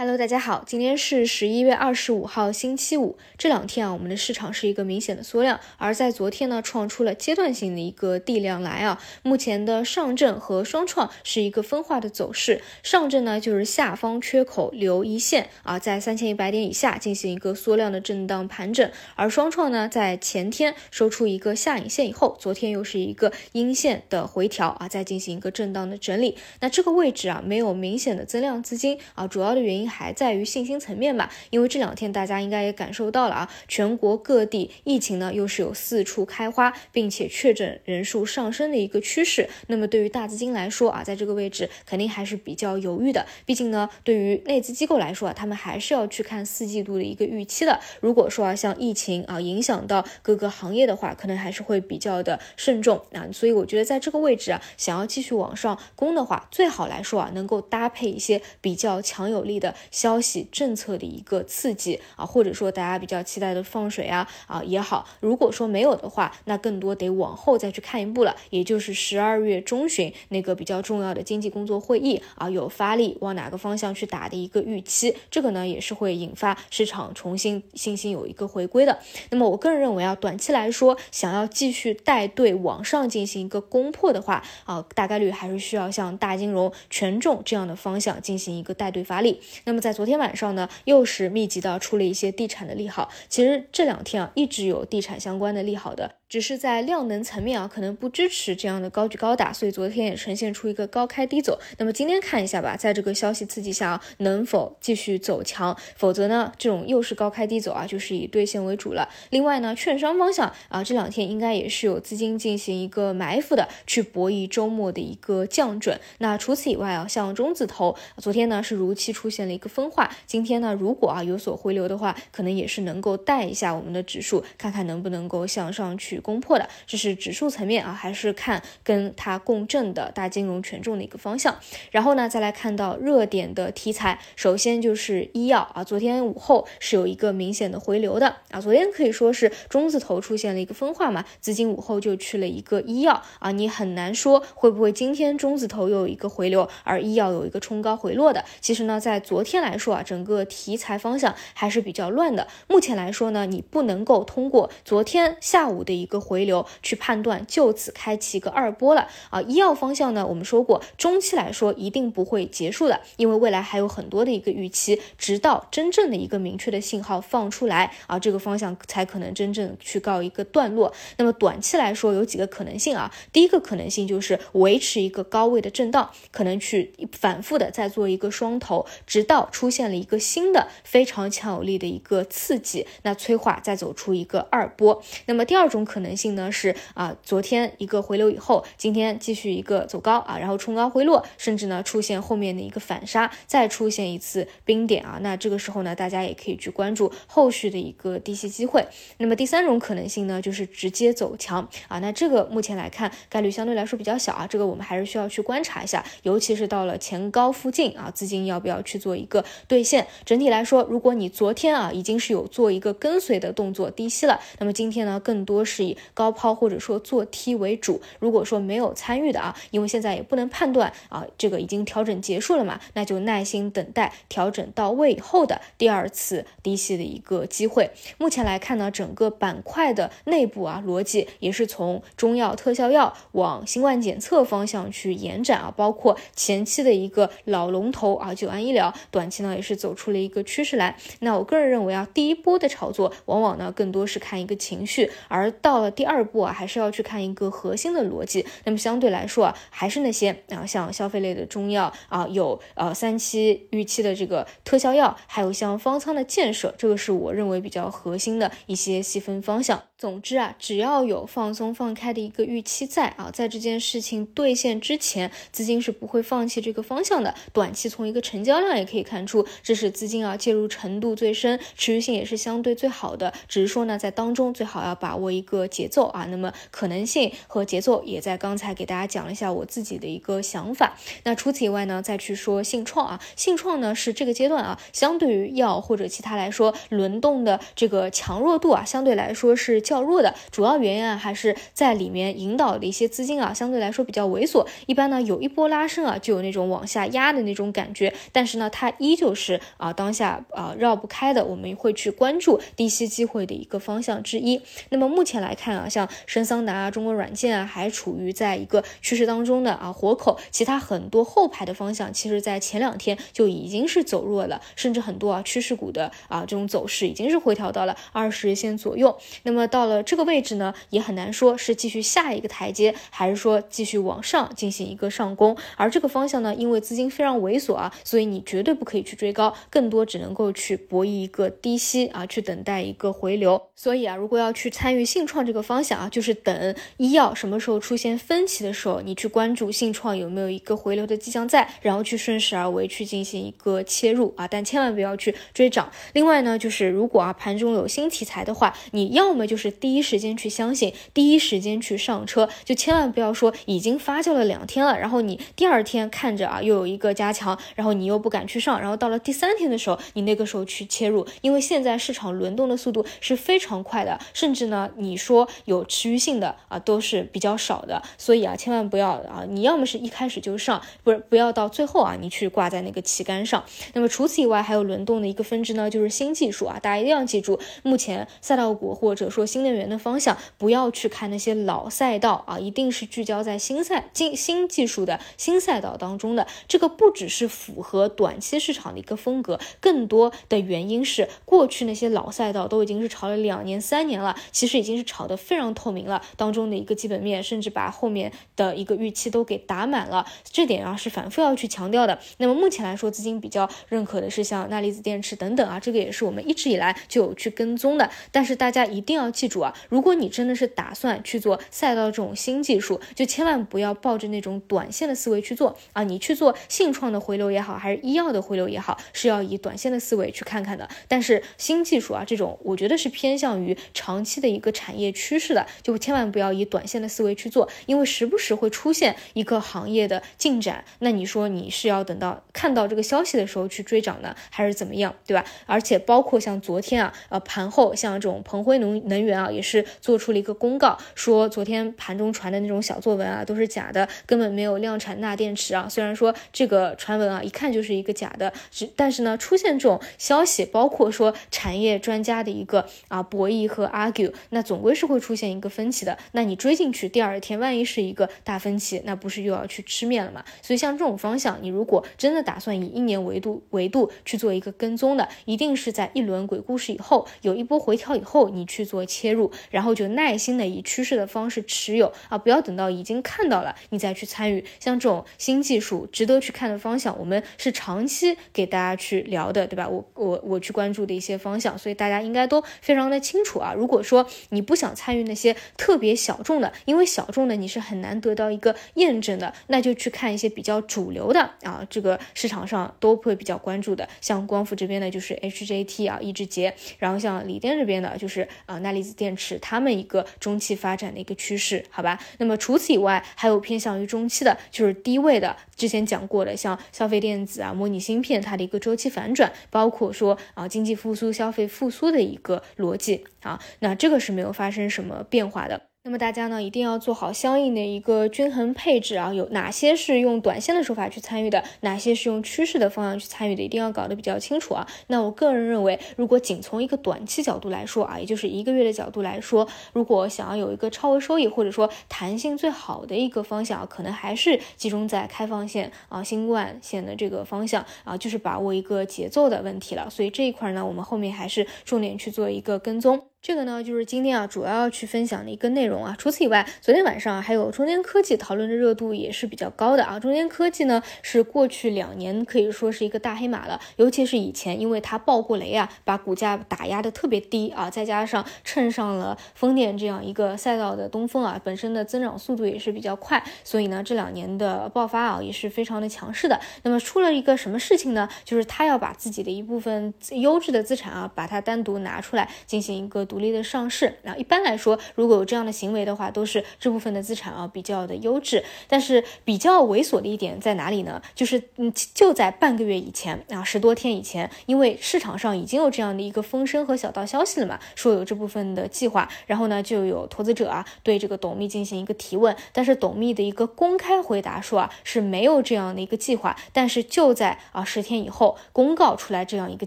Hello，大家好，今天是十一月二十五号，星期五。这两天啊，我们的市场是一个明显的缩量，而在昨天呢，创出了阶段性的一个地量来啊。目前的上证和双创是一个分化的走势，上证呢就是下方缺口留一线啊，在三千一百点以下进行一个缩量的震荡盘整，而双创呢在前天收出一个下影线以后，昨天又是一个阴线的回调啊，再进行一个震荡的整理。那这个位置啊，没有明显的增量资金啊，主要的原因。还在于信心层面吧，因为这两天大家应该也感受到了啊，全国各地疫情呢又是有四处开花，并且确诊人数上升的一个趋势。那么对于大资金来说啊，在这个位置肯定还是比较犹豫的。毕竟呢，对于内资机构来说啊，他们还是要去看四季度的一个预期的。如果说啊，像疫情啊影响到各个行业的话，可能还是会比较的慎重啊。所以我觉得在这个位置啊，想要继续往上攻的话，最好来说啊，能够搭配一些比较强有力的。消息政策的一个刺激啊，或者说大家比较期待的放水啊啊也好，如果说没有的话，那更多得往后再去看一步了，也就是十二月中旬那个比较重要的经济工作会议啊，有发力往哪个方向去打的一个预期，这个呢也是会引发市场重新信心有一个回归的。那么我个人认为啊，短期来说，想要继续带队往上进行一个攻破的话啊，大概率还是需要像大金融、权重这样的方向进行一个带队发力。那么在昨天晚上呢，又是密集的出了一些地产的利好。其实这两天啊，一直有地产相关的利好的。只是在量能层面啊，可能不支持这样的高举高打，所以昨天也呈现出一个高开低走。那么今天看一下吧，在这个消息刺激下啊，能否继续走强？否则呢，这种又是高开低走啊，就是以兑现为主了。另外呢，券商方向啊，这两天应该也是有资金进行一个埋伏的，去博弈周末的一个降准。那除此以外啊，像中字头，昨天呢是如期出现了一个分化，今天呢如果啊有所回流的话，可能也是能够带一下我们的指数，看看能不能够向上去。攻破的，这是指数层面啊，还是看跟它共振的大金融权重的一个方向。然后呢，再来看到热点的题材，首先就是医药啊，昨天午后是有一个明显的回流的啊，昨天可以说是中字头出现了一个分化嘛，资金午后就去了一个医药啊，你很难说会不会今天中字头又有一个回流，而医药有一个冲高回落的。其实呢，在昨天来说啊，整个题材方向还是比较乱的。目前来说呢，你不能够通过昨天下午的一个回流去判断，就此开启一个二波了啊！医药方向呢，我们说过，中期来说一定不会结束的，因为未来还有很多的一个预期，直到真正的一个明确的信号放出来啊，这个方向才可能真正去告一个段落。那么短期来说有几个可能性啊，第一个可能性就是维持一个高位的震荡，可能去反复的再做一个双头，直到出现了一个新的非常强有力的一个刺激，那催化再走出一个二波。那么第二种可。可能性呢是啊，昨天一个回流以后，今天继续一个走高啊，然后冲高回落，甚至呢出现后面的一个反杀，再出现一次冰点啊，那这个时候呢，大家也可以去关注后续的一个低吸机会。那么第三种可能性呢，就是直接走强啊，那这个目前来看概率相对来说比较小啊，这个我们还是需要去观察一下，尤其是到了前高附近啊，资金要不要去做一个兑现？整体来说，如果你昨天啊已经是有做一个跟随的动作低吸了，那么今天呢更多是是以高抛或者说做 T 为主，如果说没有参与的啊，因为现在也不能判断啊，这个已经调整结束了嘛，那就耐心等待调整到位以后的第二次低吸的一个机会。目前来看呢，整个板块的内部啊逻辑也是从中药特效药往新冠检测方向去延展啊，包括前期的一个老龙头啊，九安医疗，短期呢也是走出了一个趋势来。那我个人认为啊，第一波的炒作往往呢更多是看一个情绪，而到到了第二步啊，还是要去看一个核心的逻辑。那么相对来说啊，还是那些啊，像消费类的中药啊，有呃三期预期的这个特效药，还有像方舱的建设，这个是我认为比较核心的一些细分方向。总之啊，只要有放松放开的一个预期在啊，在这件事情兑现之前，资金是不会放弃这个方向的。短期从一个成交量也可以看出，这是资金啊介入程度最深，持续性也是相对最好的。只是说呢，在当中最好要把握一个。和节奏啊。那么可能性和节奏也在刚才给大家讲了一下我自己的一个想法。那除此以外呢，再去说信创啊，信创呢是这个阶段啊，相对于药或者其他来说，轮动的这个强弱度啊，相对来说是较弱的。主要原因啊，还是在里面引导的一些资金啊，相对来说比较猥琐。一般呢，有一波拉升啊，就有那种往下压的那种感觉。但是呢，它依旧是啊，当下啊绕不开的，我们会去关注低吸机会的一个方向之一。那么目前来来看啊，像深桑达啊、中国软件啊，还处于在一个趋势当中的啊活口。其他很多后排的方向，其实在前两天就已经是走弱了，甚至很多啊趋势股的啊这种走势已经是回调到了二十日线左右。那么到了这个位置呢，也很难说是继续下一个台阶，还是说继续往上进行一个上攻。而这个方向呢，因为资金非常猥琐啊，所以你绝对不可以去追高，更多只能够去博弈一个低吸啊，去等待一个回流。所以啊，如果要去参与信创这个方向啊，就是等医药什么时候出现分歧的时候，你去关注信创有没有一个回流的迹象在，然后去顺势而为去进行一个切入啊，但千万不要去追涨。另外呢，就是如果啊盘中有新题材的话，你要么就是第一时间去相信，第一时间去上车，就千万不要说已经发酵了两天了，然后你第二天看着啊又有一个加强，然后你又不敢去上，然后到了第三天的时候，你那个时候去切入，因为现在市场轮动的速度是非常。快的，甚至呢，你说说有持续性的啊，都是比较少的，所以啊，千万不要啊，你要么是一开始就上，不是不要到最后啊，你去挂在那个旗杆上。那么除此以外，还有轮动的一个分支呢，就是新技术啊，大家一定要记住，目前赛道股或者说新能源的方向，不要去看那些老赛道啊，一定是聚焦在新赛新新技术的新赛道当中的。这个不只是符合短期市场的一个风格，更多的原因是过去那些老赛道都已经是炒了两。年三年了，其实已经是炒炒得非常透明了，当中的一个基本面，甚至把后面的一个预期都给打满了，这点啊是反复要去强调的。那么目前来说，资金比较认可的是像钠离子电池等等啊，这个也是我们一直以来就有去跟踪的。但是大家一定要记住啊，如果你真的是打算去做赛道这种新技术，就千万不要抱着那种短线的思维去做啊。你去做信创的回流也好，还是医药的回流也好，是要以短线的思维去看看的。但是新技术啊，这种我觉得是偏。向于长期的一个产业趋势的，就千万不要以短线的思维去做，因为时不时会出现一个行业的进展。那你说你是要等到看到这个消息的时候去追涨呢，还是怎么样，对吧？而且包括像昨天啊，呃，盘后像这种鹏辉能能源啊，也是做出了一个公告，说昨天盘中传的那种小作文啊，都是假的，根本没有量产钠电池啊。虽然说这个传闻啊，一看就是一个假的，只但是呢，出现这种消息，包括说产业专家的一个啊博弈和 argue，那总归是会出现一个分歧的。那你追进去，第二天万一是一个大分歧，那不是又要去吃面了吗？所以像这种方向，你如果真的打算以一年维度维度去做一个跟踪的，一定是在一轮鬼故事以后，有一波回调以后，你去做切入，然后就耐心的以趋势的方式持有啊，不要等到已经看到了你再去参与。像这种新技术值得去看的方向，我们是长期给大家去聊的，对吧？我我我去关注的一些方向，所以大家应该都非常的。清楚啊，如果说你不想参与那些特别小众的，因为小众的你是很难得到一个验证的，那就去看一些比较主流的啊，这个市场上都会比较关注的，像光伏这边的就是 HJT 啊，一直节，然后像锂电这边的就是啊钠离子电池，他们一个中期发展的一个趋势，好吧？那么除此以外，还有偏向于中期的，就是低位的，之前讲过的，像消费电子啊、模拟芯片，它的一个周期反转，包括说啊经济复苏、消费复苏的一个逻辑。啊，那这个是没有发发生什么变化的。那么大家呢一定要做好相应的一个均衡配置啊，有哪些是用短线的手法去参与的，哪些是用趋势的方向去参与的，一定要搞得比较清楚啊。那我个人认为，如果仅从一个短期角度来说啊，也就是一个月的角度来说，如果想要有一个超额收益或者说弹性最好的一个方向啊，可能还是集中在开放线啊、新冠线的这个方向啊，就是把握一个节奏的问题了。所以这一块呢，我们后面还是重点去做一个跟踪。这个呢，就是今天啊主要要去分享的一个内容啊。除此以外，昨天晚上还有中间科技讨论的热度也是比较高的啊。中间科技呢是过去两年可以说是一个大黑马了，尤其是以前因为它爆过雷啊，把股价打压的特别低啊，再加上蹭上了风电这样一个赛道的东风啊，本身的增长速度也是比较快，所以呢这两年的爆发啊也是非常的强势的。那么出了一个什么事情呢？就是他要把自己的一部分优质的资产啊，把它单独拿出来进行一个。独立的上市。然后一般来说，如果有这样的行为的话，都是这部分的资产啊比较的优质。但是比较猥琐的一点在哪里呢？就是嗯，就在半个月以前啊，十多天以前，因为市场上已经有这样的一个风声和小道消息了嘛，说有这部分的计划，然后呢，就有投资者啊对这个董秘进行一个提问，但是董秘的一个公开回答说啊是没有这样的一个计划，但是就在啊十天以后公告出来这样一个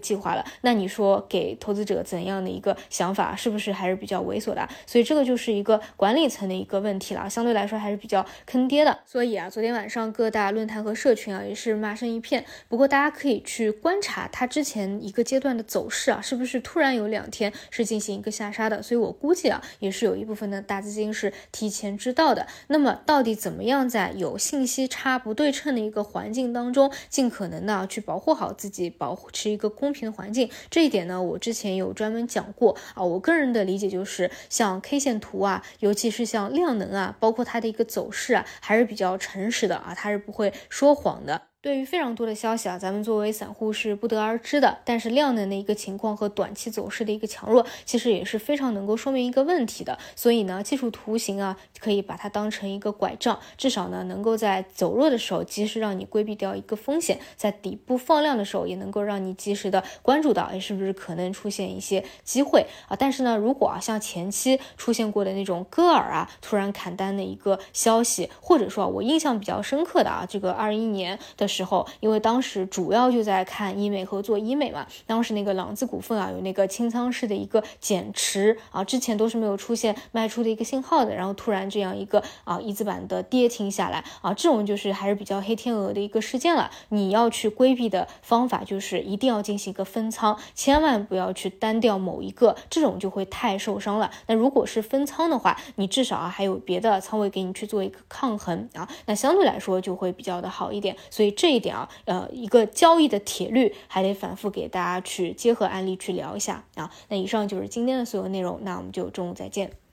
计划了，那你说给投资者怎样的一个想法，是不是还是比较猥琐的？所以这个就是一个管理层的一个问题了，相对来说还是比较坑爹的。所以啊，昨天晚上各大论坛和社群啊也是骂声一片。不过大家可以去观察它之前一个阶段的走势啊，是不是突然有两天是进行一个下杀的？所以我估计啊，也是有一部分的大资金是提前知道的。那么到底怎么样在有信息差不对称的一个环境当中，尽可能的去保护好自己，保持一个公平的环境？这一点呢，我之前有专门讲过啊。我个人的理解就是，像 K 线图啊，尤其是像量能啊，包括它的一个走势啊，还是比较诚实的啊，它是不会说谎的。对于非常多的消息啊，咱们作为散户是不得而知的。但是量能的一个情况和短期走势的一个强弱，其实也是非常能够说明一个问题的。所以呢，技术图形啊，可以把它当成一个拐杖，至少呢，能够在走弱的时候及时让你规避掉一个风险，在底部放量的时候，也能够让你及时的关注到，哎，是不是可能出现一些机会啊？但是呢，如果啊，像前期出现过的那种割耳啊，突然砍单的一个消息，或者说我印象比较深刻的啊，这个二一年的。时候，因为当时主要就在看医美和做医美嘛，当时那个朗姿股份啊，有那个清仓式的一个减持啊，之前都是没有出现卖出的一个信号的，然后突然这样一个啊一字板的跌停下来啊，这种就是还是比较黑天鹅的一个事件了。你要去规避的方法就是一定要进行一个分仓，千万不要去单调某一个，这种就会太受伤了。那如果是分仓的话，你至少啊还有别的仓位给你去做一个抗衡啊，那相对来说就会比较的好一点。所以这。这一点啊，呃，一个交易的铁律还得反复给大家去结合案例去聊一下啊。那以上就是今天的所有内容，那我们就中午再见。